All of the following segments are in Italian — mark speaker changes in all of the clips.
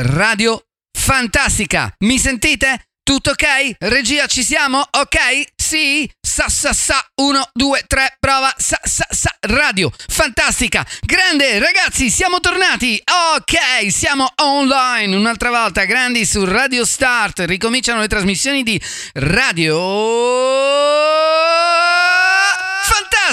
Speaker 1: Radio Fantastica. Mi sentite? Tutto ok? Regia, ci siamo? Ok? Sì? Sa sa sa 1 2 3 prova sa sa sa radio fantastica grande ragazzi siamo tornati ok siamo online un'altra volta grandi su Radio Start ricominciano le trasmissioni di Radio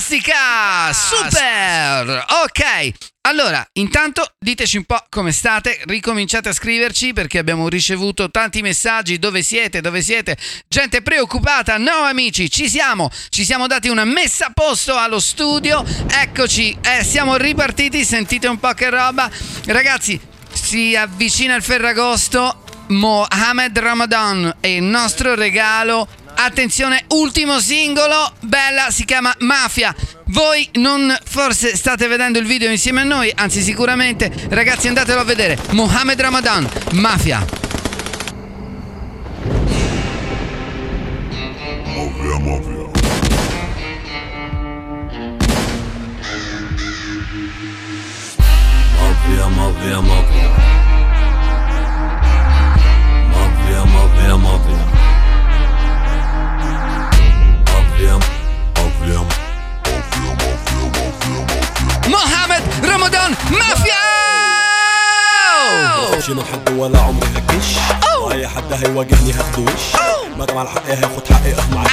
Speaker 1: Fantastica! Super! Ok allora, intanto diteci un po' come state, ricominciate a scriverci perché abbiamo ricevuto tanti messaggi, dove siete, dove siete, gente preoccupata, no amici, ci siamo, ci siamo dati una messa a posto allo studio, eccoci, eh, siamo ripartiti, sentite un po' che roba, ragazzi, si avvicina il Ferragosto, Mohamed Ramadan è il nostro regalo Attenzione, ultimo singolo, bella, si chiama Mafia. Voi non forse state vedendo il video insieme a noi, anzi sicuramente, ragazzi andatelo a vedere. Mohamed Ramadan, Mafia.
Speaker 2: Mafia, mafia.
Speaker 3: Mafia, mafia, mafia. شنو حب ولا عمري هكش. واي حد هيواجهني هاخده وش جمع على حقي هياخد حقي آه معلش.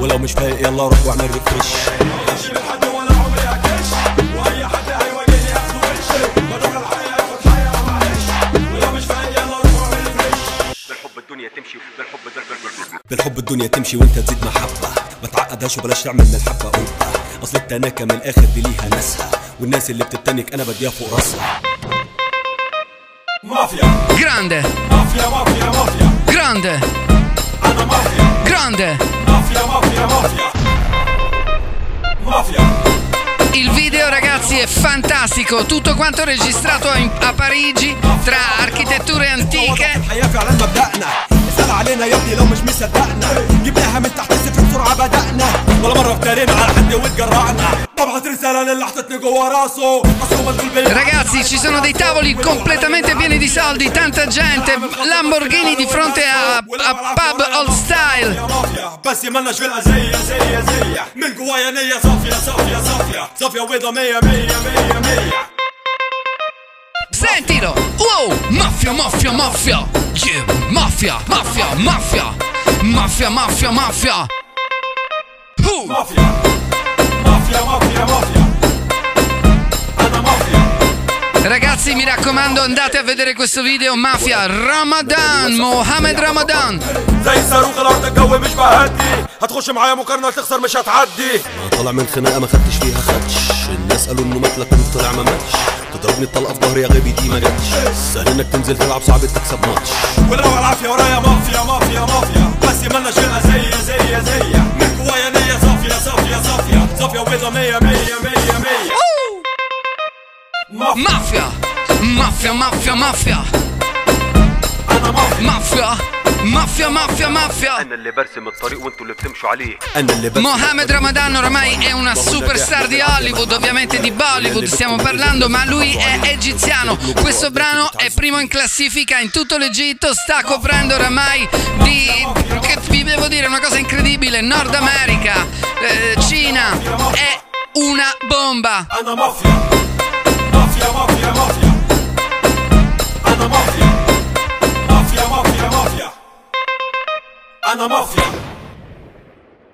Speaker 3: ولو مش فايق يلا روح واعمل ريفرش
Speaker 4: الدنيا تمشي بالحب
Speaker 3: بالحب الدنيا تمشي وانت تزيد محبة. ما تعقدهاش وبلاش تعمل من الحبة قبة. أصل التناكه من الآخر دي ليها ناسها والناس اللي بتتنك أنا بديها فوق راسها. Mafia.
Speaker 1: Grande.
Speaker 3: Mafia, mafia, mafia.
Speaker 1: Grande.
Speaker 3: Alla mafia.
Speaker 1: Grande.
Speaker 3: Mafia, mafia, mafia. Mafia.
Speaker 1: Il video ragazzi è fantastico, tutto quanto registrato a, a Parigi tra architetture antiche.
Speaker 3: الحياة فعلا مبدأنا اسأل علينا يا ابني لو مش مصدقنا جبناها من تحت الصفر بسرعة بدأنا ولا مرة افترينا على حد واتجرأنا طبعت رسالة للي حطتني جوا راسه اصله مشغول بيا
Speaker 1: Ragazzi, ci sono dei tavoli completamente pieni di soldi, tanta gente, Lamborghini di fronte a, a pub old style.
Speaker 3: يا مافيا بس مالناش في الأذية زي زي من جوايا نية صافية صافية صافية صافية وبيضة مية مية مية مية
Speaker 1: Sentilo! Wow! Mafia, mafia, mafia! Yeah! Mafia, mafia, mafia! Mafia, mafia, mafia! Uh!
Speaker 3: مافيا مافيا مافيا مافيا أنا مافيا
Speaker 1: Ragazzi, mi raccomando, andate a vedere questo video Mafia Ramadan, Mohamed Ramadan.
Speaker 3: زي صاروخ الأرض الجو مش بهدي. هتخش معايا مقارنة تخسر مش هتعدي. طالع من خناقة ما خدتش فيها خدش. الناس قالوا إنه مات لكن طلع ما ماتش. تضربني الطلقة في ظهري يا غبي دي ما جاتش. سهل إنك تنزل تلعب صعب تكسب ماتش. ولو العافيه ورايا مافيا مافيا مافيا. بس مالناش في الأذية زي زي.
Speaker 1: Mafia, mafia, mafia, mafia.
Speaker 3: انا مافيا
Speaker 1: Mafia, mafia, mafia, mafia.
Speaker 4: انا اللي برسم الطريق وانتوا اللي بتمشوا عليه
Speaker 3: انا اللي بس
Speaker 1: Mohamed Ramadan ormai è una superstar di Hollywood, ovviamente di Bollywood stiamo parlando, ma lui è egiziano. Questo brano è primo in classifica in tutto l'Egitto, sta coprendo oramai di... che vi devo dire, una cosa incredibile, Nord America, eh, Cina, è una bomba.
Speaker 3: انا مافيا مافيا Mafia.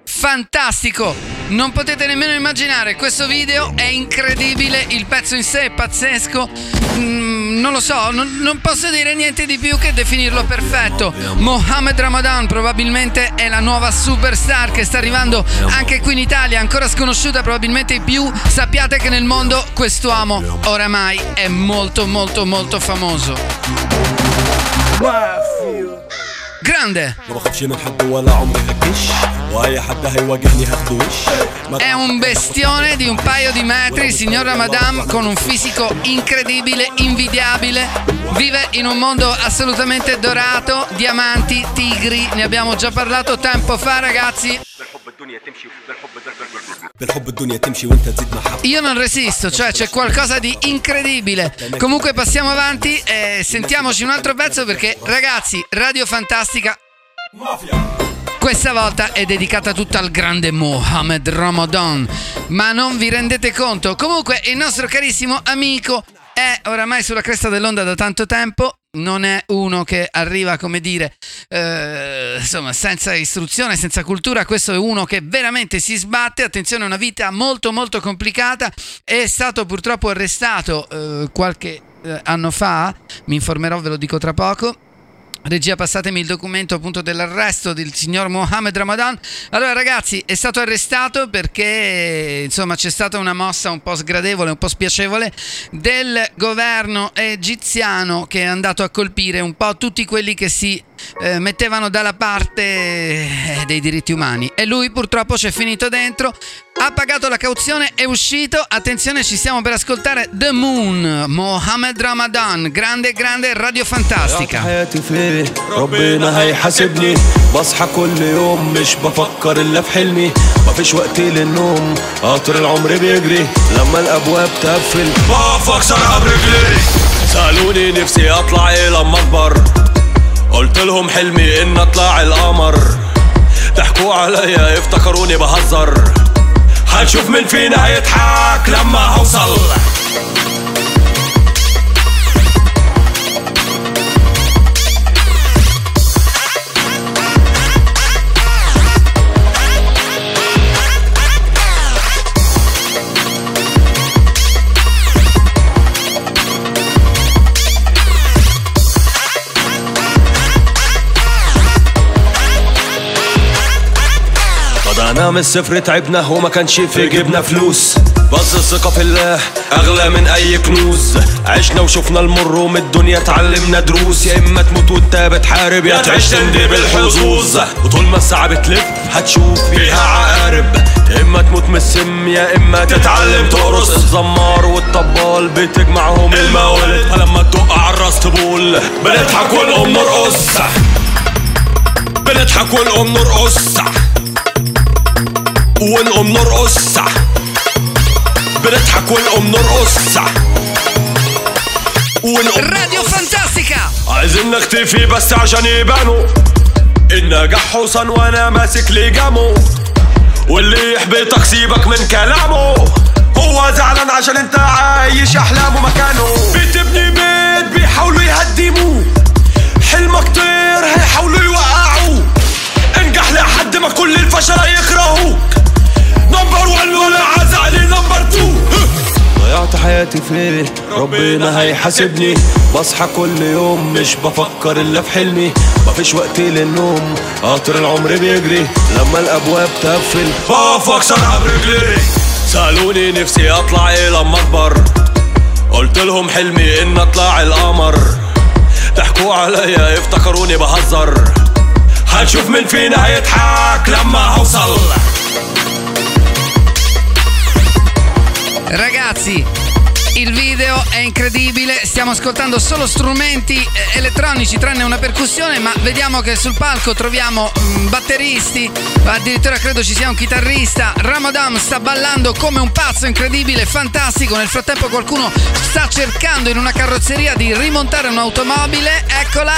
Speaker 1: Fantastico! Non potete nemmeno immaginare, questo video è incredibile, il pezzo in sé è pazzesco. Mm, non lo so, non, non, posso dire niente di più che definirlo perfetto. Mohamed Ramadan probabilmente è la nuova superstar che sta arrivando anche qui in Italia, ancora sconosciuta probabilmente più. Sappiate che nel mondo quest'uomo oramai è molto molto molto famoso. Mafia. Grande!
Speaker 3: ما بخافش من حد ولا عمري هكش واي حد هيواجهني هاخده وش ما
Speaker 1: È un bestione di un paio di metri, signor Ramadan, con un fisico incredibile, invidiabile. Vive in un mondo assolutamente dorato, diamanti, tigri, ne abbiamo già parlato tempo fa, ragazzi.
Speaker 4: بالحب الدنيا تمشي بالحب در
Speaker 3: بالحب الدنيا تمشي وانت تزيد محبة
Speaker 1: Io non resisto, cioè c'è qualcosa di incredibile. Comunque passiamo avanti e sentiamoci un altro pezzo perché ragazzi, Radio Fantastica questa volta è dedicata tutta al grande Mohamed Ramadan. Ma non vi rendete conto? Comunque il nostro carissimo amico è oramai sulla cresta dell'onda da tanto tempo. non è uno che arriva, come dire, eh, insomma, senza istruzione, senza cultura. Questo è uno che veramente si sbatte. Attenzione, una vita molto, molto complicata. È stato purtroppo arrestato eh, qualche eh, anno fa. Mi informerò, ve lo dico tra poco. Regia, passatemi il documento appunto dell'arresto del signor Mohamed Ramadan. Allora, ragazzi, è stato arrestato perché insomma c'è stata una mossa un po' sgradevole, un po' spiacevole del governo egiziano che è andato a colpire un po' tutti quelli che si eh, mettevano dalla parte eh, dei diritti umani. E lui purtroppo c'è finito dentro. Ha pagato la cauzione, è uscito. Attenzione, ci stiamo per ascoltare The Moon, Mohamed Ramadan, grande, grande radio fantastica.
Speaker 2: حياتي فيه ربنا هيحاسبني بصحى كل يوم مش بفكر الا في حلمي مفيش وقت للنوم قطر العمر بيجري لما الابواب تقفل بقف اكسرها برجلي سالوني نفسي اطلع ايه لما اكبر قلت لهم حلمي إن أطلع القمر. ضحكوا عليا افتكروني بهزر. هنشوف مين فينا هيضحك لما هوصل بدأنا من الصفر تعبنا وما كانش في جيبنا فلوس. بس الثقة في الله أغلى من أي كنوز. عشنا وشفنا المر ومن الدنيا اتعلمنا دروس. يا إما تموت وأنت بتحارب يا تعيش تندي بالحظوظ. وطول ما الساعة بتلف هتشوف فيها عقارب. يا إما تموت من السم يا إما تتعلم. تقرص الزمار والطبال بتجمعهم الموالد فلما تدق على الراس تبول. بنضحك ونقوم نرقص. بنضحك ونقوم نرقص. ونقوم نرقص بنضحك ونقوم نرقص ونقوم
Speaker 1: Radio Fantastica!
Speaker 2: عايزين نختفي بس عشان يبانوا النجاح حصان وأنا ماسك لجامه واللي يحبطك سيبك من كلامه. هو زعلان عشان أنت عايش أحلامه مكانه. بتبني بيت بيحاولوا يهدموه حلمك طير هيحاولوا يوقعوه. انجح لحد ما كل حياتي فيه. ربنا هيحاسبني. بصحى كل يوم مش بفكر إلا في حلمي. مفيش وقت للنوم قطر العمر بيجري. لما الأبواب تقفل بقف اكسرها برجلي. سألوني نفسي أطلع إيه لما أكبر. قلت لهم حلمي إن أطلع القمر. ضحكوا عليا افتكروني بهزر. هنشوف مين فينا هيضحك لما هوصل
Speaker 1: Ragazzi, il video è incredibile, stiamo ascoltando solo strumenti eh, elettronici tranne una percussione, ma vediamo che sul palco troviamo mm, batteristi, addirittura credo ci sia un chitarrista. Ramadan sta ballando come un pazzo incredibile, fantastico. Nel frattempo qualcuno sta cercando in una carrozzeria di rimontare un'automobile. Eccola.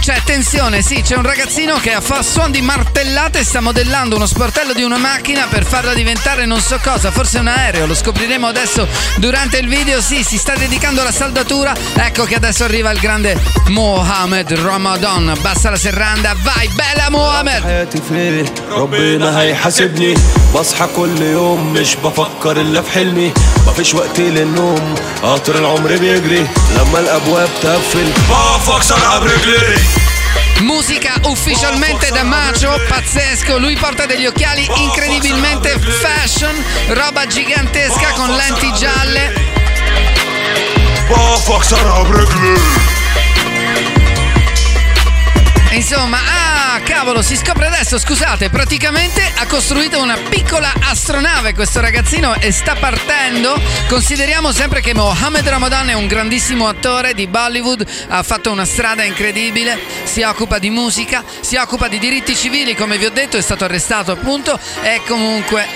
Speaker 1: C'è tensione, sì, c'è un ragazzino che a fa suon di martellate sta modellando uno sportello di una macchina per farla diventare non so cosa, forse un aereo, lo scopriremo adesso durante il video, sì, si sta dedicando alla saldatura, ecco che adesso arriva il grande Mohamed Ramadan, basta la serranda, vai, bella Mohamed!
Speaker 2: حياتي فيه ربنا هيحاسبني بصحى كل يوم مش بفكر الا في حلمي مفيش وقت للنوم قطر العمر بيجري لما الابواب تقفل بقف اكسرها برجلي
Speaker 1: musica ufficialmente da Macio, pazzesco, lui porta degli occhiali incredibilmente fashion, roba gigantesca con lenti gialle. Insomma, ah, Cavolo, si scopre adesso, scusate, praticamente ha costruito una piccola astronave questo ragazzino e sta partendo. Consideriamo sempre che Mohammed Ramadan è un grandissimo attore di Bollywood, ha fatto una strada incredibile, si occupa di musica, si occupa di diritti civili, come vi ho detto, è stato arrestato appunto e comunque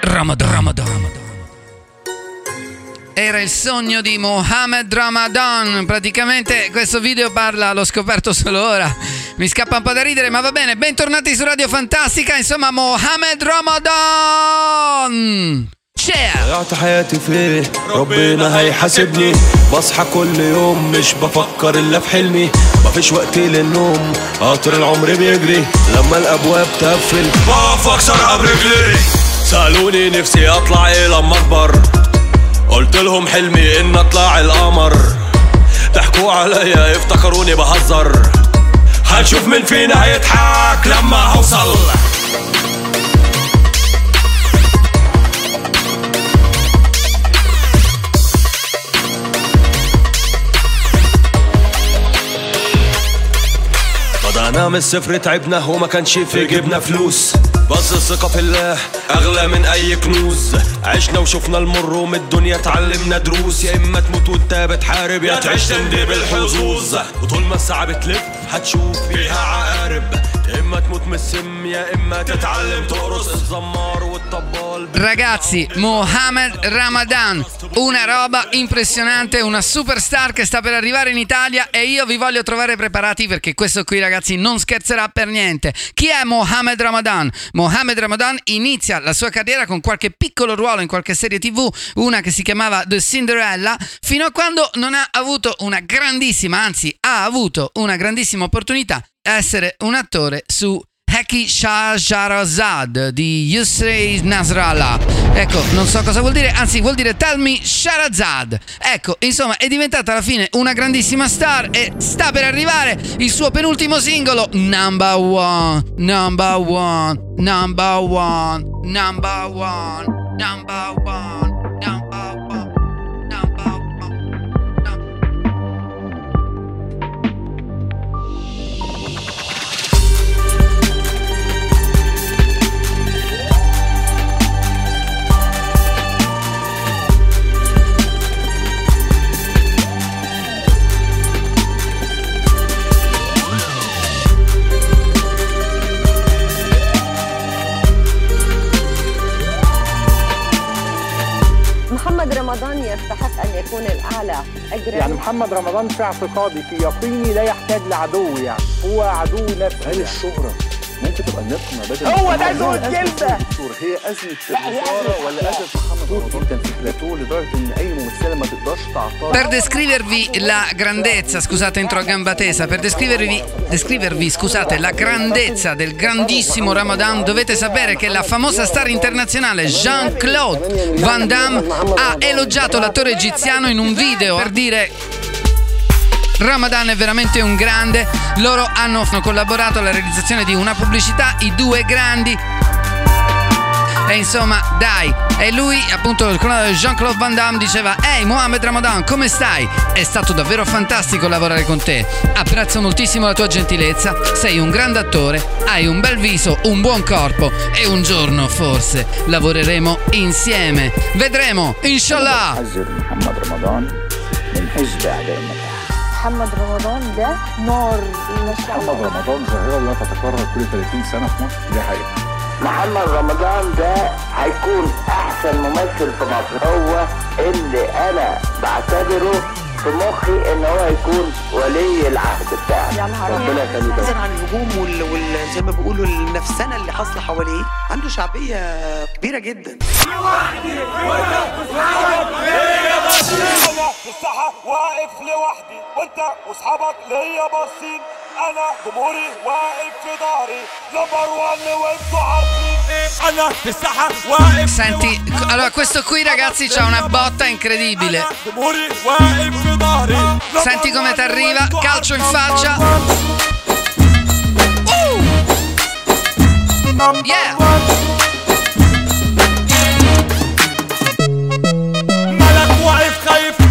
Speaker 1: Ramadan. Ramadan. Era il sogno di Mohammed Ramadan. Praticamente questo video parla, l'ho scoperto solo ora. Mi scappa un po' da ridere, ma va bene. Bentornati su Radio Fantastica. Insomma, Mohammed Ramadan. Ciao.
Speaker 2: ضيعت حياتي فيه ربنا هيحاسبني بصحى كل يوم مش بفكر الا في حلمي مفيش وقت للنوم قطر العمر بيجري لما الابواب تقفل بقف اكسرها برجلي سالوني نفسي اطلع ايه لما اكبر قلت لهم حلمي إن أطلع القمر. ضحكوا عليا افتكروني بهزر. هنشوف مين فينا هيضحك لما هوصل بدأنا من الصفر تعبنا وما كانش في جيبنا فلوس. بس الثقة في الله أغلى من أي كنوز. عشنا وشفنا المر ومن الدنيا اتعلمنا دروس. يا إما تموت وأنت بتحارب يا تعيش تندي بالحظوظ. وطول ما الساعة بتلف هتشوف فيها عقارب.
Speaker 1: Ragazzi, Mohamed Ramadan, una roba impressionante, una superstar che sta per arrivare in Italia e io vi voglio trovare preparati perché questo qui ragazzi non scherzerà per niente. Chi è Mohamed Ramadan? Mohamed Ramadan inizia la sua carriera con qualche piccolo ruolo in qualche serie TV, una che si chiamava The Cinderella, fino a quando non ha avuto una grandissima, anzi ha avuto una grandissima opportunità essere un attore su Heki Shahrazad di Yusrei Nasrallah. Ecco, non so cosa vuol dire, anzi vuol dire Tell me Shahrazad. Ecco, insomma, è diventata alla fine una grandissima star e sta per arrivare il suo penultimo singolo, Number One, Number One, Number One, Number One, Number One,
Speaker 5: يكون الأعلى. أجرا
Speaker 6: يعني محمد رمضان في اعتقادي في يقيني لا يحتاج لعدو يعني. هو عدو نفسه هل الشهرة ممكن تبقى النقمة بدل هو ده ذو الجلدة هي أزمة الإثارة ولا أزمة
Speaker 1: Per descrivervi la grandezza, scusate entro a gamba tesa, per descrivervi, descrivervi scusate, la grandezza del grandissimo Ramadan dovete sapere che la famosa star internazionale Jean-Claude Van Damme ha elogiato l'attore egiziano in un video per dire Ramadan è veramente un grande, loro hanno collaborato alla realizzazione di una pubblicità, i due grandi. E insomma, dai, e lui, appunto, il cronato Jean-Claude Van Damme diceva: Ehi, Mohamed Ramadan, come stai? È stato davvero fantastico lavorare con te. Apprezzo moltissimo la tua gentilezza. Sei un grande attore, hai un bel viso, un buon corpo. E un giorno, forse, lavoreremo insieme. Vedremo, inshallah.
Speaker 6: حذر محمد رمضان من حزب أعداء النجاح
Speaker 5: محمد رمضان ده نار
Speaker 6: محمد رمضان ظاهرة لا تتكرر كل 30 سنة في مصر دي حقيقة
Speaker 7: محمد رمضان ده هيكون أحسن ممثل في مصر. هو اللي أنا بعتبره في مخي إن هو هيكون ولي العهد بتاعي
Speaker 5: يا نهار.
Speaker 7: ربنا
Speaker 8: نظرا عن الهجوم وال... وال... زي ما بيقولوا النفسنه اللي حاصلة حواليه عنده شعبية كبيرة جدا.
Speaker 3: في الساحة واقف لوحدي وانت واصحابك ليا باصين انا جمهوري واقف في ظهري نمبر وان وانتوا عارفين انا في الساحة واقف
Speaker 1: Senti, allora questo qui ragazzi c'ha una botta incredibile.
Speaker 3: جمهوري واقف في ظهري
Speaker 1: Senti come ti arriva, calcio in faccia. Uh! Yeah!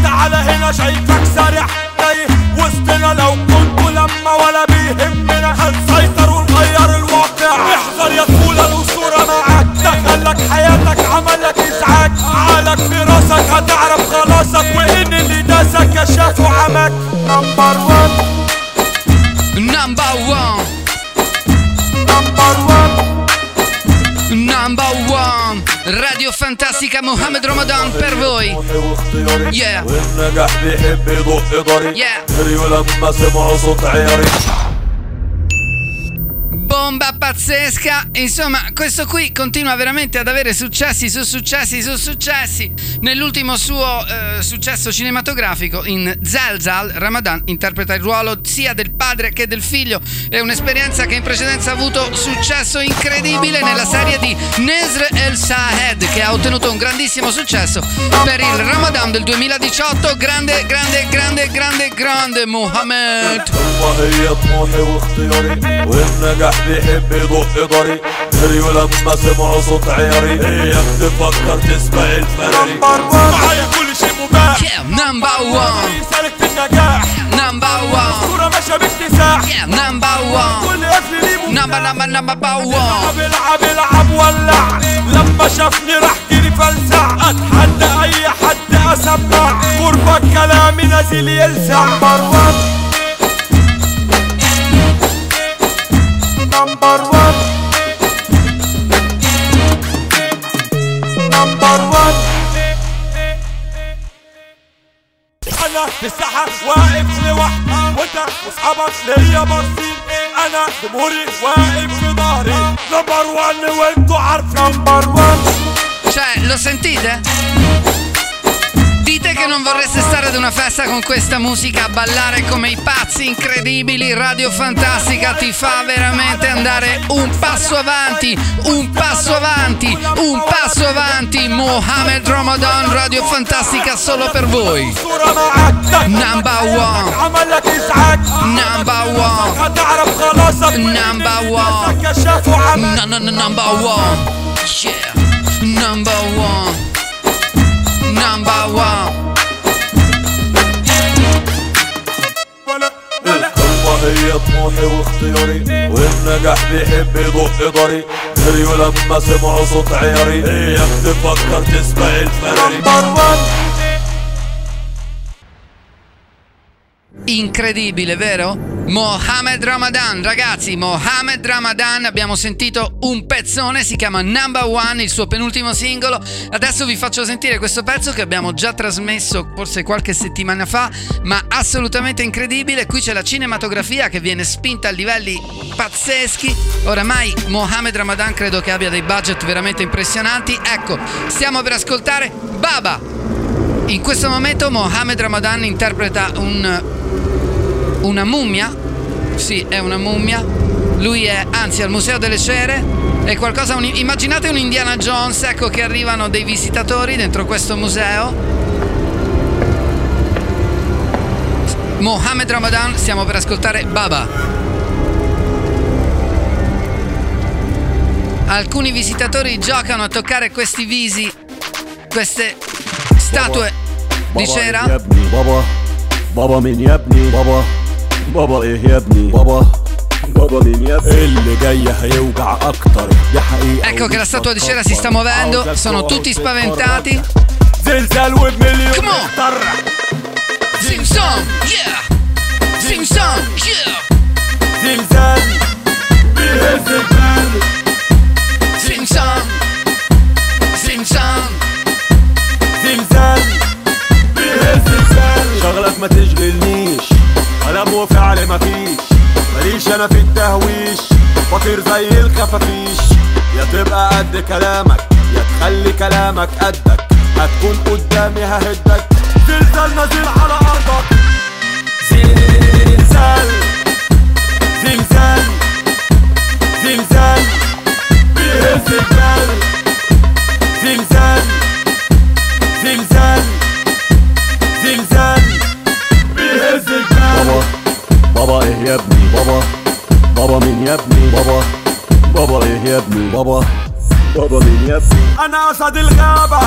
Speaker 3: تعالى هنا شايفك سارح تايه وسطنا. لو كنت لما ولا بيهمنا
Speaker 2: هنسيطر ونغير الواقع. احذر يا طفولة
Speaker 1: الأسطورة معاك.
Speaker 2: دخلك حياتك
Speaker 1: عملك إزعاج. عقلك في راسك هتعرف خلاصك وإن
Speaker 2: اللي
Speaker 1: داسك
Speaker 2: كشاف وعمك نمبر classica
Speaker 1: Mohamed
Speaker 2: Ramadan per voi. Yeah. Yeah.
Speaker 1: Bomba pazzesca, insomma questo qui continua veramente ad avere successi su successi su successi. Nell'ultimo suo eh, successo cinematografico in Zalzal, Ramadan interpreta il ruolo sia del padre che del figlio. È un'esperienza che in precedenza ha avuto successo incredibile nella serie di Nesr El Sahed che ha ottenuto un grandissimo successo per il Ramadan del 2018. Grande, grande, grande, grande, grande Mohamed.
Speaker 2: يحب يدق ضري جري ولما سمعوا صوت عياري. اياك تفكر تسمع الفراري. معايا كل شيء مباح.
Speaker 1: نمبر وان
Speaker 2: رسالك في النجاح.
Speaker 1: نمبر وان
Speaker 2: الكورة ماشية باكتساح.
Speaker 1: نمبر وان
Speaker 2: كل قفل ليه
Speaker 1: نمبر نمبر نمبر وان
Speaker 2: العب العب ولع. لما شافني راح جري فلسع. أتحدى أي حد أسمع. غرفة كلامي نازل يلسع. نمبر وان في الساحة واقف لوحدي وانت واصحابك ليا باصين. أنا؟ جمهوري واقف في ظهري. نمبر وان وانتوا عارفين نمبر وان
Speaker 1: lo sentite? Dite che non vorreste stare ad una festa con questa musica, a ballare come i pazzi incredibili, Radio Fantastica ti fa veramente andare un passo avanti, un passo avanti, un passo avanti. Mohamed Ramadan, Radio Fantastica solo per voi. Number one. Number one. Number one. No, no, no, number one. Yeah. Number one. Number one.
Speaker 2: هي طموحي واختياري والنجاح بيحب يدق ضري جريوا لما سمعوا صوت عياري. اياك تفكر تسبق الفراري. نمبر وان
Speaker 1: Incredibile, vero? Mohamed Ramadan, ragazzi, Mohamed Ramadan, abbiamo sentito un pezzone, si chiama Number One, il suo penultimo singolo. Adesso vi faccio sentire questo pezzo che abbiamo già trasmesso forse qualche settimana fa, ma assolutamente incredibile. Qui c'è la cinematografia che viene spinta a livelli pazzeschi. Oramai Mohamed Ramadan credo che abbia dei budget veramente impressionanti. Ecco, stiamo per ascoltare Baba. In questo momento Mohamed Ramadan interpreta un una mummia, sì è una mummia, lui è anzi al Museo delle Cere, è qualcosa, un, immaginate un Indiana Jones, ecco che arrivano dei visitatori dentro questo museo. Mohammed Ramadan, stiamo per ascoltare Baba. Alcuni visitatori giocano a toccare questi visi, queste statue di cera.
Speaker 3: Baba, Baba, Baba, Baba, Baba, بابا إيه يا ابني بابا Baba mia L gaglia Heuga Akhtar
Speaker 1: Ecco che la statua di cera si sta muovendo, sono tutti spaventati.
Speaker 2: Zilzal with million
Speaker 1: Come on! Sing song, yeah! Sing song, yeah!
Speaker 2: Zilzal
Speaker 1: Sing song Sing song
Speaker 2: Zilzal
Speaker 3: شغلك ما تشغلني كلام وفعل مفيش. ماليش أنا في التهويش. بطير زي الخفافيش يا تبقى قد كلامك يا تخلي كلامك قدك. هتكون قدامي ههدك.
Speaker 2: زلزال نازل على أرضك. زلزال. أنا اسد الغابة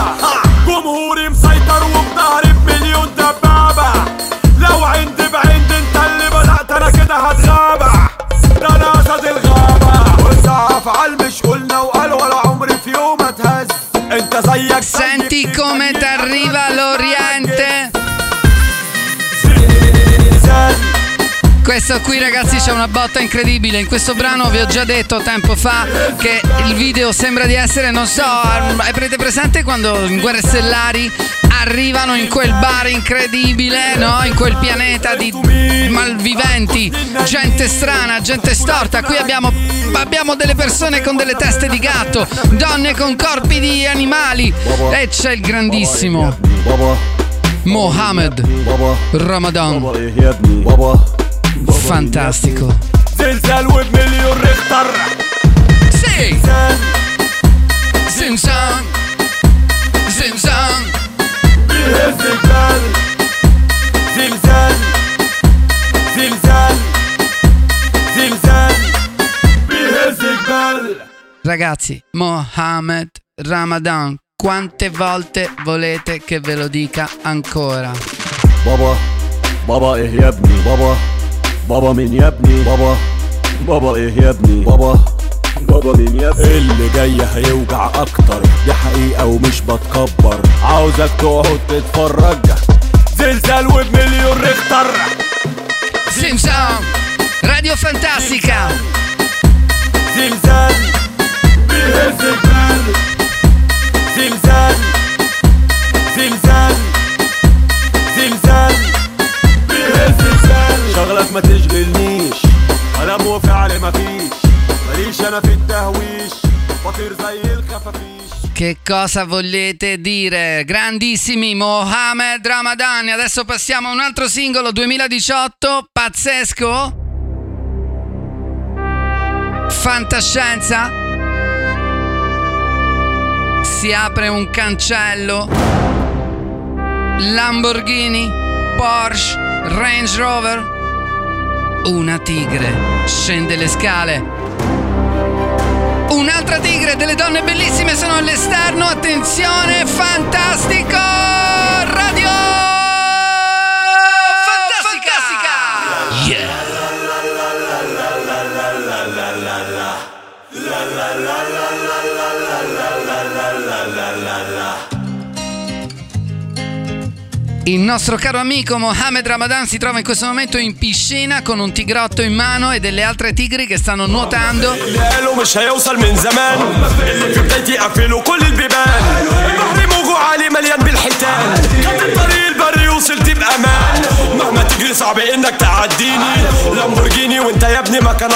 Speaker 1: qui ragazzi c'è una botta incredibile. In questo brano vi ho già detto tempo fa che il video sembra di essere, non so, avrete presente quando in Guerre Stellari arrivano in quel bar incredibile, no? In quel pianeta di malviventi, gente strana, gente storta. Qui abbiamo, abbiamo delle persone con delle teste di gatto, donne con corpi di animali. E c'è il grandissimo Mohammed Ramadan. Fantastico.
Speaker 3: زلزال وبمليون ريختر
Speaker 1: Sì! Zimzam! Zimzam!
Speaker 3: بيهز الجبال زلزال زلزال زلزال بيهز الجبال
Speaker 1: Ragazzi, Mohammed Ramadan, quante volte volete che ve lo dica ancora?
Speaker 2: بابا بابا ايه يا ابني بابا بابا مين يا ابني؟ بابا. بابا إيه يا ابني؟ بابا. بابا مين يا ابني؟ اللي جاي هيوجع أكتر. دي حقيقة ومش بتكبر. عاوزك تقعد تتفرج.
Speaker 3: زلزال وبمليون ريختر
Speaker 1: Zimzam! Radio Fantastica!
Speaker 3: زلزال. بيهز الجبال زلزال. زلزال. زلزال. بيهز الجبال
Speaker 2: شغلك ما تشغلنيش كلام وفعل مفيش ماليش انا في التهويش بطير زي الخفافيش
Speaker 1: Che cosa volete dire? Grandissimi Mohammed Ramadan. Adesso passiamo a un altro singolo 2018, pazzesco. Fantascienza. Si apre un cancello. Lamborghini, Porsche, Range Rover. Una tigre scende le scale. Un'altra tigre, delle donne bellissime sono all'esterno. Attenzione, fantastico! Radio Il nostro caro amico Mohamed Ramadan si trova in questo momento in piscina con un tigrotto in mano e delle altre tigri che stanno nuotando.
Speaker 3: اللي قالوا مش هيوصل من زمان اللي في بدايتي قفلوا كل البيبان البحر موجه عالي مليان بالحيتان خدت الطريق البري وصلت بامان مهما تجري صعب انك تعديني لامبورجيني وانت يا ابني ما كان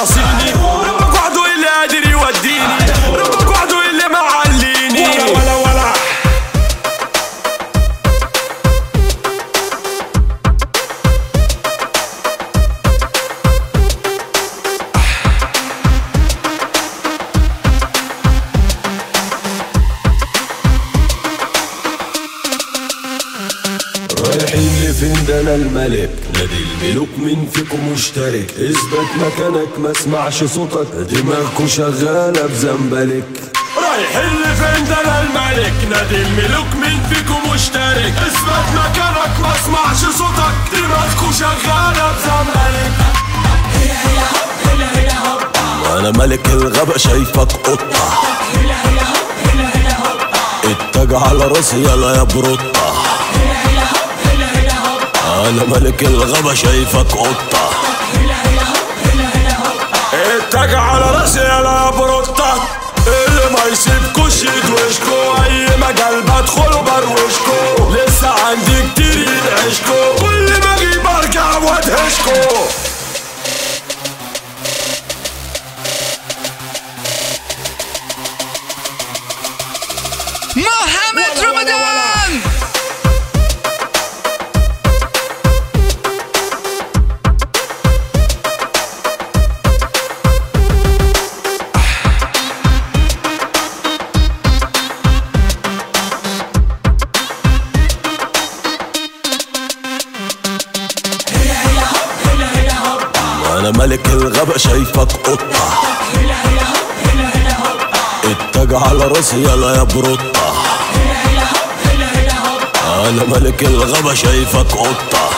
Speaker 2: الملك. نادي الملوك مين فيكم مشترك. اثبت مكانك ما اسمعش صوتك. دماغكوا شغالة بزنبلك.
Speaker 3: رايحين لفين ده أنا الملك. نادي الملوك مين فيكم مشترك. اثبت مكانك ما اسمعش صوتك. دماغكوا شغالة بزمالك
Speaker 2: وأنا ملك الغابة شايفك قطة. اتج على رأسي يلا يا بروطة. أنا ملك الغابة شايفك قطة.
Speaker 3: اتج على رأسي يا بروتة اللي ما يسيبكوش يدوشكو. أي مجال بدخله بروشكو لسه عندي كتير يدعشكو كل ما
Speaker 1: أجيب
Speaker 2: أرجع وأدهشكو. الغابة شايفك قطة. هلا التاج على راسي يلا يا بروطة. أنا ملك الغابة شايفك قطة.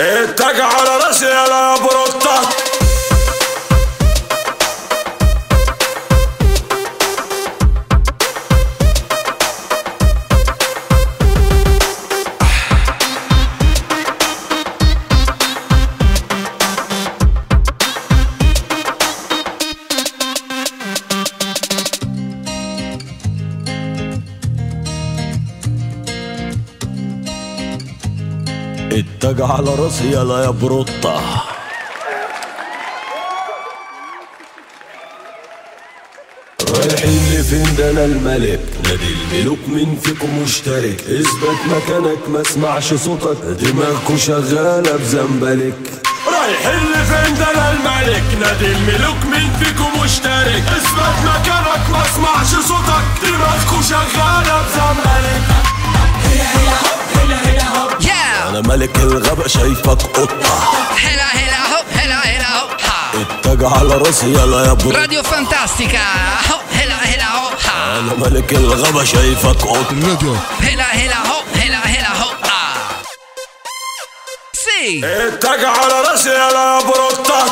Speaker 3: التاج على راسي يلا
Speaker 2: التاج على راسي يلا يا بروطة رايحين لفين ده أنا الملك نادي الملوك مين فيكم مشترك اثبت مكانك ما اسمعش صوتك دماغكوا شغالة بزنبلك رايحين لفين ده أنا الملك نادي الملوك مين فيكم مشترك اثبت مكانك ما اسمعش صوتك دماغكوا شغالة بزنبلك
Speaker 1: يا
Speaker 2: أنا ملك الغابة شايفك قطة.
Speaker 1: هلا هلا هو هلا هلا هو ها.
Speaker 2: التاج على راسي يلا يا بروطة
Speaker 1: راديو فانتاسtica هو هلا هلا هو ها.
Speaker 2: أنا ملك الغابة شايفك قطة.
Speaker 1: هلا هلا هو هلا هلا هو ها. سي.
Speaker 2: التاج على راسي يلا يا بروطة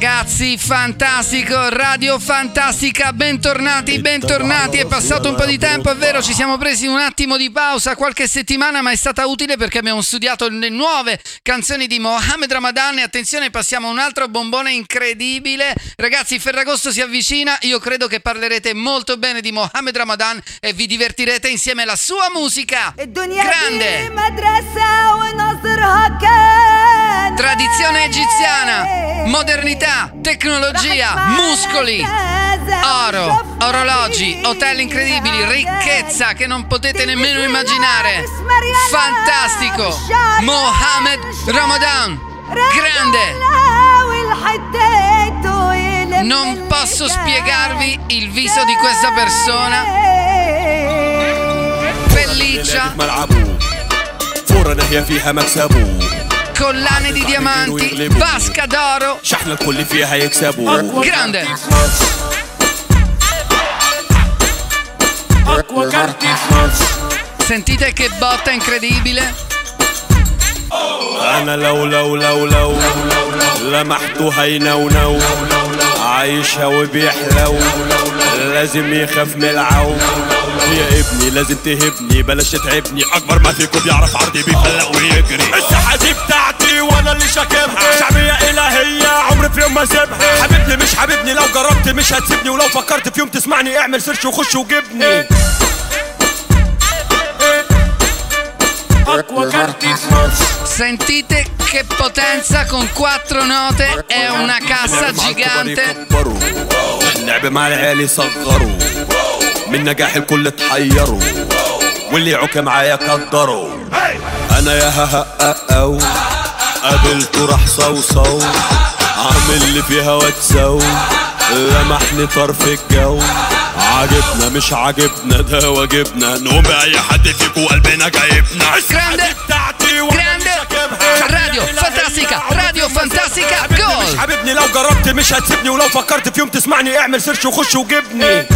Speaker 1: Ragazzi, fantastico, Radio Fantastica, bentornati, bentornati. È passato un po' di tempo, è vero, ci siamo presi un attimo di pausa, qualche settimana, ma è stata utile perché abbiamo studiato le nuove canzoni di Mohamed Ramadan e attenzione, passiamo a un altro bombone incredibile. Ragazzi, Ferragosto si avvicina, io credo che parlerete molto bene di Mohamed Ramadan e vi divertirete insieme alla sua musica. Grande! Tradizione egiziana, modernità, tecnologia, muscoli, oro, orologi, hotel incredibili, ricchezza che non potete nemmeno immaginare. Fantastico! Mohamed Ramadan, grande! Non posso spiegarvi il viso di questa persona. Pelliccia,
Speaker 2: ملعبه فورة ناهية فيها مكسبه
Speaker 1: collane di diamanti, vasca d'oro.
Speaker 2: شحن الكل فيها يكسبوا
Speaker 1: Grande! Sentite che botta incredibile?
Speaker 2: أنا لو لو لو لو لمحته هينونو عايشها وبيحلو لازم يخاف من العو يا ابني لازم تهبني بلاش تتعبني. أكبر ما فيكم بيعرف عرضي بيفلق ويجري. الساحه دي بتاعتي وأنا اللي شاكبها. شعبية إلهية عمري في يوم ما اسيبها حبيبني مش حبيبني لو جربت مش هتسيبني. ولو فكرت في يوم تسمعني اعمل سيرش وخش وجبني
Speaker 1: Sentite che potenza con quattro note è una cassa gigante.
Speaker 2: اللعب مع العيال صغروا من نجاح الكل اتحيروا واللي يعوك معايا قدروا. أنا يا ها ها أو قابلته راح صوصو عامل لي فيها واتسو. لمحني طرف الجو. عاجبنا مش عاجبنا ده واجبنا. نقوم بأي حد فيكو قلبنا جايبنا.
Speaker 1: Grande,
Speaker 2: بتاعتي هجيبها.
Speaker 1: Radio Fantastica, Radio Fantastica,
Speaker 2: حبيبني مش! حبيبني لو جربت مش هتسيبني ولو فكرت في يوم تسمعني اعمل سيرش وخش وجبني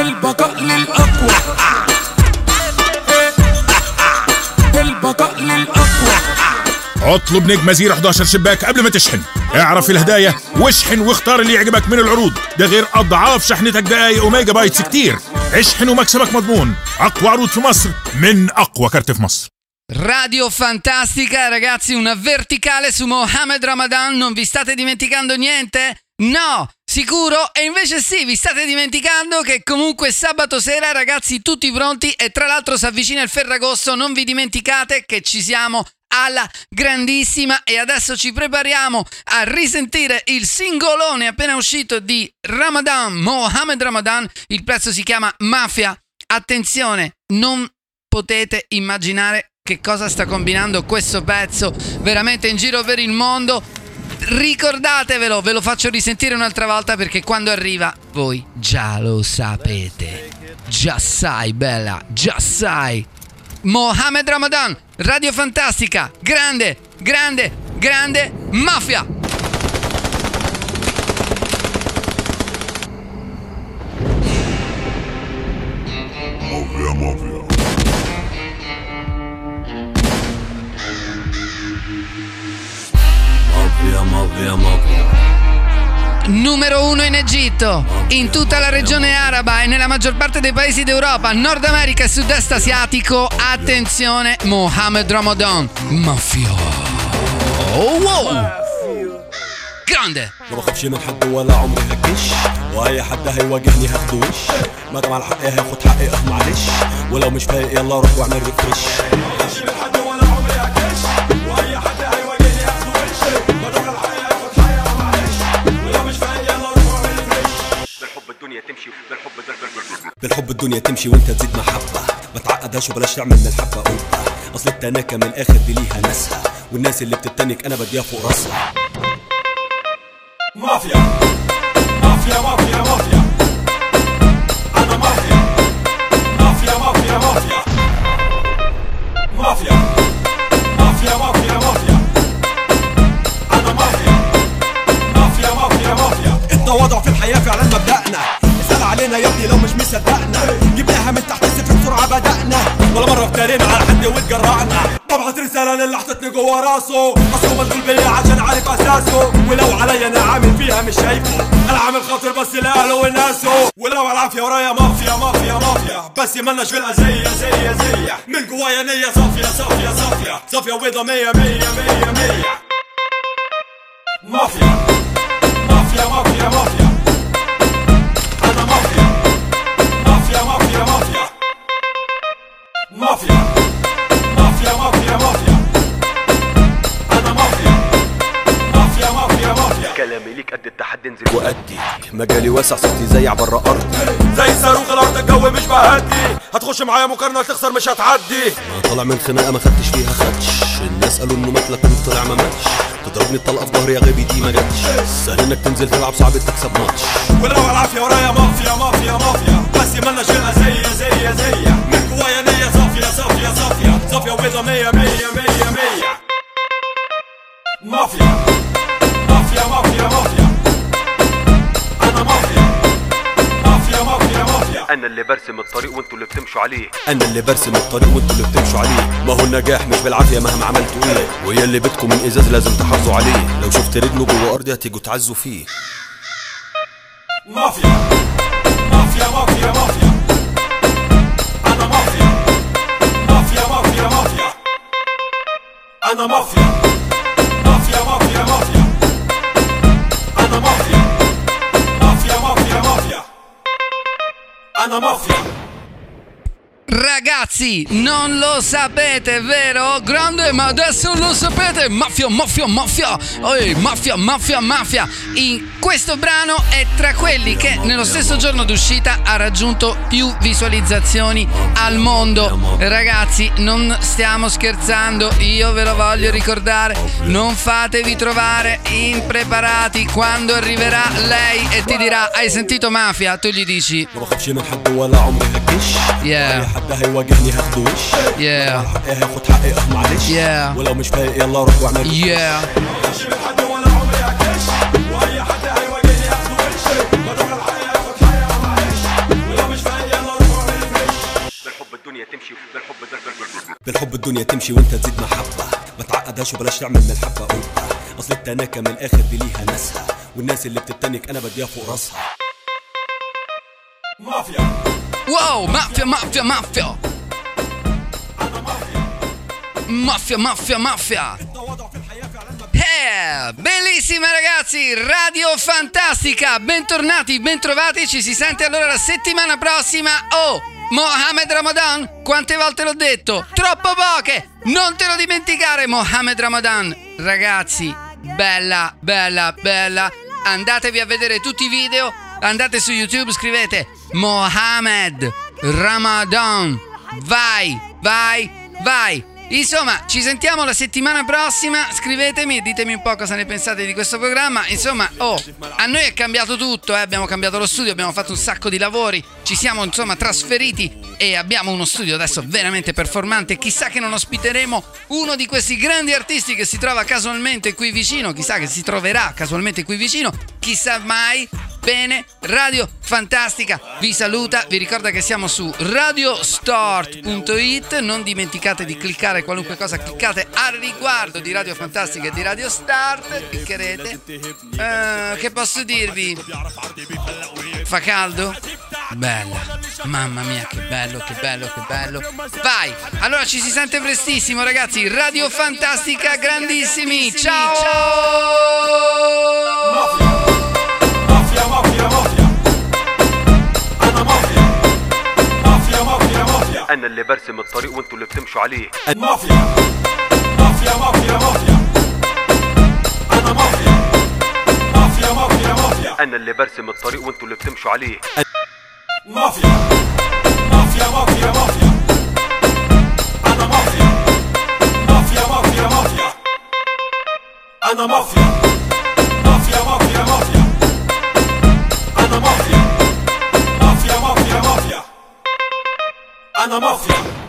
Speaker 2: البقاء للأقوى. البقاء للأقوى.
Speaker 9: اطلب نجمة زيرو 11 شباك قبل ما تشحن. اعرف الهدايا واشحن واختار اللي يعجبك من العروض. ده غير أضعاف شحنتك دقايق وميجا بايتس كتير. اشحن ومكسبك مضمون. أقوى عروض في مصر من أقوى كارت في مصر.
Speaker 1: Radio Fantastica, ragazzi, una verticale su Mohamed Ramadan. Non vi state dimenticando niente? No, sicuro? E invece sì, vi state dimenticando che comunque sabato sera, ragazzi, tutti pronti e tra l'altro si avvicina il Ferragosto. Non vi dimenticate che ci siamo alla grandissima e adesso ci prepariamo a risentire il singolone appena uscito di Ramadan, Mohamed Ramadan. Il pezzo si chiama Mafia. Attenzione, non potete immaginare che cosa sta combinando questo pezzo veramente in giro per il mondo ricordatevelo, ve lo faccio risentire un'altra volta perché quando arriva voi già lo sapete. Già sai, bella, già sai. Mohamed Ramadan, Radio Fantastica, grande, grande, grande mafia.
Speaker 2: Mafia, mafia.
Speaker 1: numero uno in Egitto, in tutta la regione araba e nella maggior parte dei paesi d'Europa, Nord America e Sud-Est asiatico. Attenzione, Mohamed Ramadan, mafia. Oh, wow. Grande.
Speaker 3: ما بخافش من حد ولا عمري هكش واي حد هيواجهني هاخده وش ما دام على حقي هاخد حقي اه معلش ولو مش فايق يلا روح واعمل ريفرش ما بخافش من حد
Speaker 4: بالحب الدنيا تمشي
Speaker 3: وانت تزيد محبة. ما تعقدهاش وبلاش تعمل من الحبة قبة. أصل التناكة من الآخر دي ليها ناسها. والناس اللي بتتنك أنا بديها فوق راسها. مافيا. راسه. اصله مشغول بيا عشان عارف أساسه. ولو عليا أنا عامل فيها مش شايفه. أنا عامل خاطر بس لأهله وناسه. ولو على العافية ورايا مافيا مافيا مافيا. بس مالناش في الأذية زي زي من جوايا نية صافية صافية صافية. صافية وبيضة مية مية مية مية. مافيا. مافيا مافيا مافيا.
Speaker 4: أنزل.
Speaker 3: وأدي مجالي واسع صوتي زي عبر أرضي. زي صاروخ الأرض الجو مش بهدي. هتخش معايا مقارنة تخسر مش هتعدي. أنا طالع من خناقة ما خدتش فيها خدش. الناس قالوا إنه مات لكن طلع ما ماتش. تضربني الطلقة في ظهري يا غبي دي ما جاتش. سهل إنك تنزل تلعب صعب تكسب ماتش. ولو على العافية ورايا مافيا مافيا مافيا. بس مالناش في الأذية زي زي من جوايا نية صافية صافية صافية. صافية وبيضة مية مية مية مية. مافيا. أنا
Speaker 4: اللي برسم الطريق وأنتوا اللي بتمشوا عليه.
Speaker 3: أنا اللي برسم الطريق وأنتوا اللي بتمشوا عليه. ما هو النجاح مش بالعافية مهما عملتوا إيه. ويا اللي بيتكم من إزاز لازم تحافظوا عليه. لو شفت رجله جوه ارضي هتيجوا تعزوا فيه. مافيا. مافيا مافيا مافيا. أنا مافيا. مافيا مافيا مافيا. أنا مافيا مافيا.
Speaker 1: Ragazzi, non lo sapete, vero? Grande, ma adesso lo sapete! Mafia, mafia, mafia! Oh, mafia, mafia, mafia! In questo brano è tra quelli che nello stesso giorno d'uscita ha raggiunto più visualizzazioni al mondo. Ragazzi, non stiamo scherzando, io ve lo voglio ricordare. Non fatevi trovare impreparati quando arriverà lei e ti dirà: Hai sentito mafia? Tu gli dici: Yeah.
Speaker 3: اي حد هيواجهني هاخده وش؟
Speaker 1: Yeah.
Speaker 3: على حقي هاخد حقي آه معلش.
Speaker 1: Yeah.
Speaker 3: ولو مش فايق يلا روح واعمل
Speaker 1: Yeah.
Speaker 3: بخافش من حد ولا عمري هكش واي حد هيواجهني هاخده وش ما دام على حقي هاخد حقي آه معلش ولو مش فايق يلا روح واعمل
Speaker 4: بالحب الدنيا تمشي بالحب
Speaker 3: الدنيا تمشي وانت تزيد محبة ما تعقدهاش وبلاش تعمل من الحبة قبة. أصل التناكة من الآخر دي ليها ناسها. والناس اللي بتتنك أنا بديها فوق راسها. مافيا.
Speaker 1: Wow, mafia, mafia, mafia! Mafia, mafia, mafia! Eh, bellissima ragazzi, Radio Fantastica, bentornati, bentrovati, ci si sente allora la settimana prossima. Oh, Mohamed Ramadan, quante volte l'ho detto? Troppo poche! Non te lo dimenticare Mohamed Ramadan. Ragazzi, bella, bella, bella. Andatevi a vedere tutti i video, andate su YouTube, scrivete Mohamed Ramadan. Vai, vai, vai. Insomma, ci sentiamo la settimana prossima. Scrivetemi e ditemi un po' cosa ne pensate di questo programma. Insomma, oh, a noi è cambiato tutto, eh. abbiamo cambiato lo studio, abbiamo fatto un sacco di lavori, ci siamo insomma trasferiti e abbiamo uno studio adesso veramente performante. Chissà che non ospiteremo uno di questi grandi artisti che si trova casualmente qui vicino, chissà che si troverà casualmente qui vicino, chissà mai. Bene, Radio Fantastica vi saluta, vi ricorda che siamo su radiostart.it, non dimenticate di cliccare qualunque cosa cliccate al riguardo di Radio Fantastica e di Radio Start, cliccherete. Uh, che posso dirvi? Fa caldo? Bella, mamma mia che bello, che bello, che bello. Vai, allora ci si sente prestissimo ragazzi, Radio Fantastica grandissimi, ciao!
Speaker 3: ciao! مافيا
Speaker 4: أنا اللي برسم الطريق وأنتوا اللي بتمشوا عليه.
Speaker 3: مافيا مافيا مافيا مافيا. أنا مافيا. مافيا مافيا مافيا.
Speaker 4: أنا اللي برسم الطريق وأنتوا اللي بتمشوا عليه.
Speaker 3: مافيا. مافيا مافيا مافيا. أنا مافيا. مافيا مافيا مافيا. أنا مافيا. مافيا مافيا مافيا. Tá animal free.